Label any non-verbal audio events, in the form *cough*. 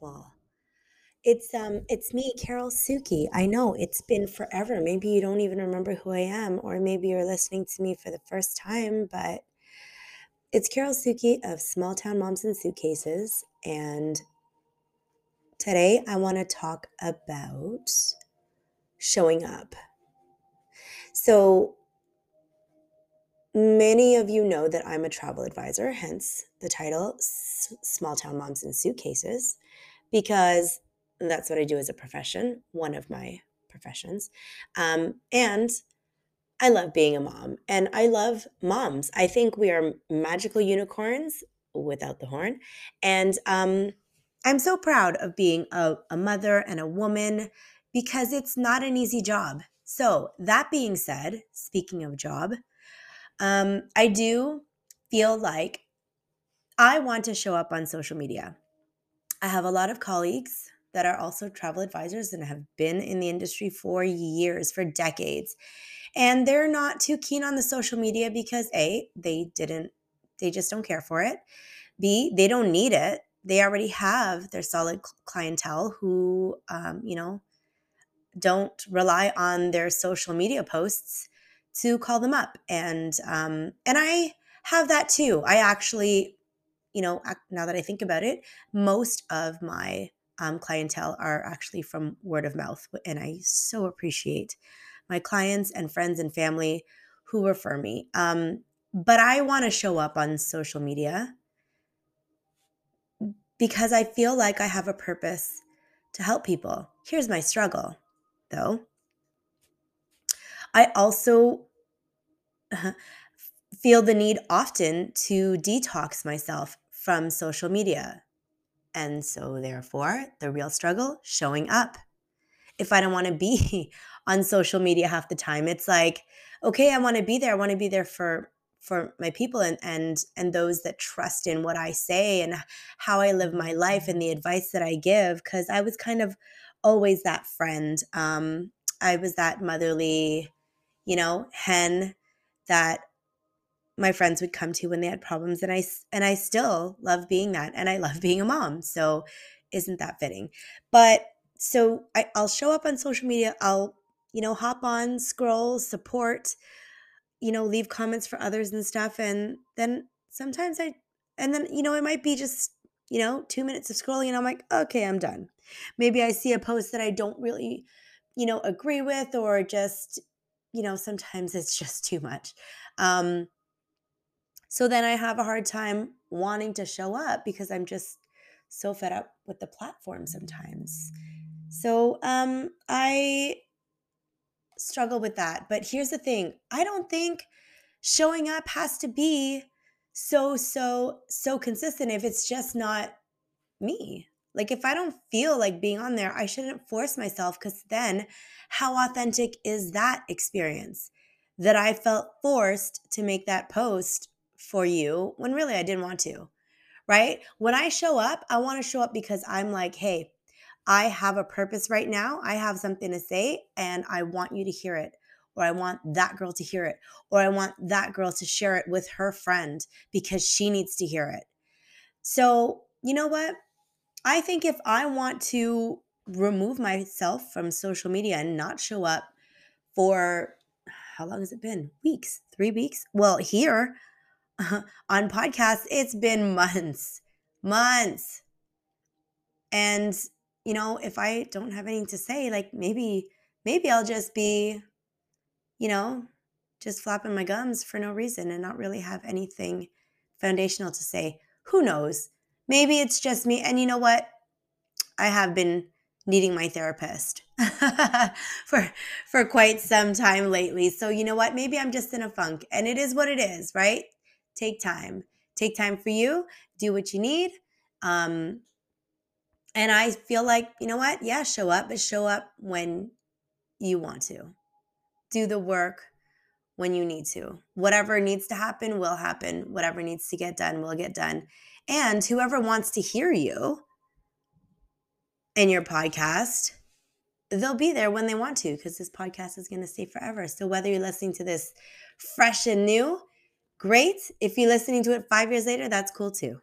Well, it's um it's me, Carol Suki. I know it's been forever. Maybe you don't even remember who I am, or maybe you're listening to me for the first time, but it's Carol Suki of Small Town Moms and Suitcases. And today I want to talk about showing up. So many of you know that I'm a travel advisor, hence the title Small Town Moms and Suitcases because that's what I do as a profession, one of my professions. Um, and I love being a mom and I love moms. I think we are magical unicorns without the horn. And um, I'm so proud of being a, a mother and a woman because it's not an easy job. So, that being said, speaking of job, um, I do feel like I want to show up on social media. I have a lot of colleagues that are also travel advisors and have been in the industry for years, for decades. And they're not too keen on the social media because A, they didn't, they just don't care for it. B, they don't need it. They already have their solid clientele who, um, you know, don't rely on their social media posts to call them up. And um, and I have that too. I actually you know, now that I think about it, most of my um, clientele are actually from word of mouth. And I so appreciate my clients and friends and family who refer me. Um, but I want to show up on social media because I feel like I have a purpose to help people. Here's my struggle, though. I also feel the need often to detox myself from social media. And so, therefore, the real struggle showing up. If I don't want to be *laughs* on social media half the time, it's like, okay, I want to be there. I want to be there for for my people and and and those that trust in what I say and how I live my life and the advice that I give because I was kind of always that friend. Um, I was that motherly, you know, hen that my friends would come to when they had problems and I and I still love being that and I love *laughs* being a mom. So isn't that fitting? But so I, I'll show up on social media. I'll, you know, hop on, scroll, support, you know, leave comments for others and stuff. And then sometimes I and then, you know, it might be just, you know, two minutes of scrolling and I'm like, okay, I'm done. Maybe I see a post that I don't really, you know, agree with or just, you know, sometimes it's just too much. Um, so then I have a hard time wanting to show up because I'm just so fed up with the platform sometimes. So um, I struggle with that. But here's the thing I don't think showing up has to be so, so, so consistent if it's just not me. Like, if I don't feel like being on there, I shouldn't force myself because then how authentic is that experience? That I felt forced to make that post for you when really I didn't want to, right? When I show up, I want to show up because I'm like, hey, I have a purpose right now. I have something to say and I want you to hear it. Or I want that girl to hear it. Or I want that girl to share it with her friend because she needs to hear it. So, you know what? I think if I want to remove myself from social media and not show up for how long has it been? Weeks, three weeks? Well, here *laughs* on podcasts, it's been months, months. And, you know, if I don't have anything to say, like maybe, maybe I'll just be, you know, just flapping my gums for no reason and not really have anything foundational to say. Who knows? Maybe it's just me. And you know what? I have been needing my therapist *laughs* for for quite some time lately. So you know what? Maybe I'm just in a funk and it is what it is, right? take time. Take time for you, do what you need. Um, and I feel like, you know what? Yeah, show up, but show up when you want to. Do the work when you need to. Whatever needs to happen will happen. Whatever needs to get done will get done. And whoever wants to hear you in your podcast, they'll be there when they want to because this podcast is going to stay forever. So whether you're listening to this fresh and new, great. If you're listening to it five years later, that's cool too.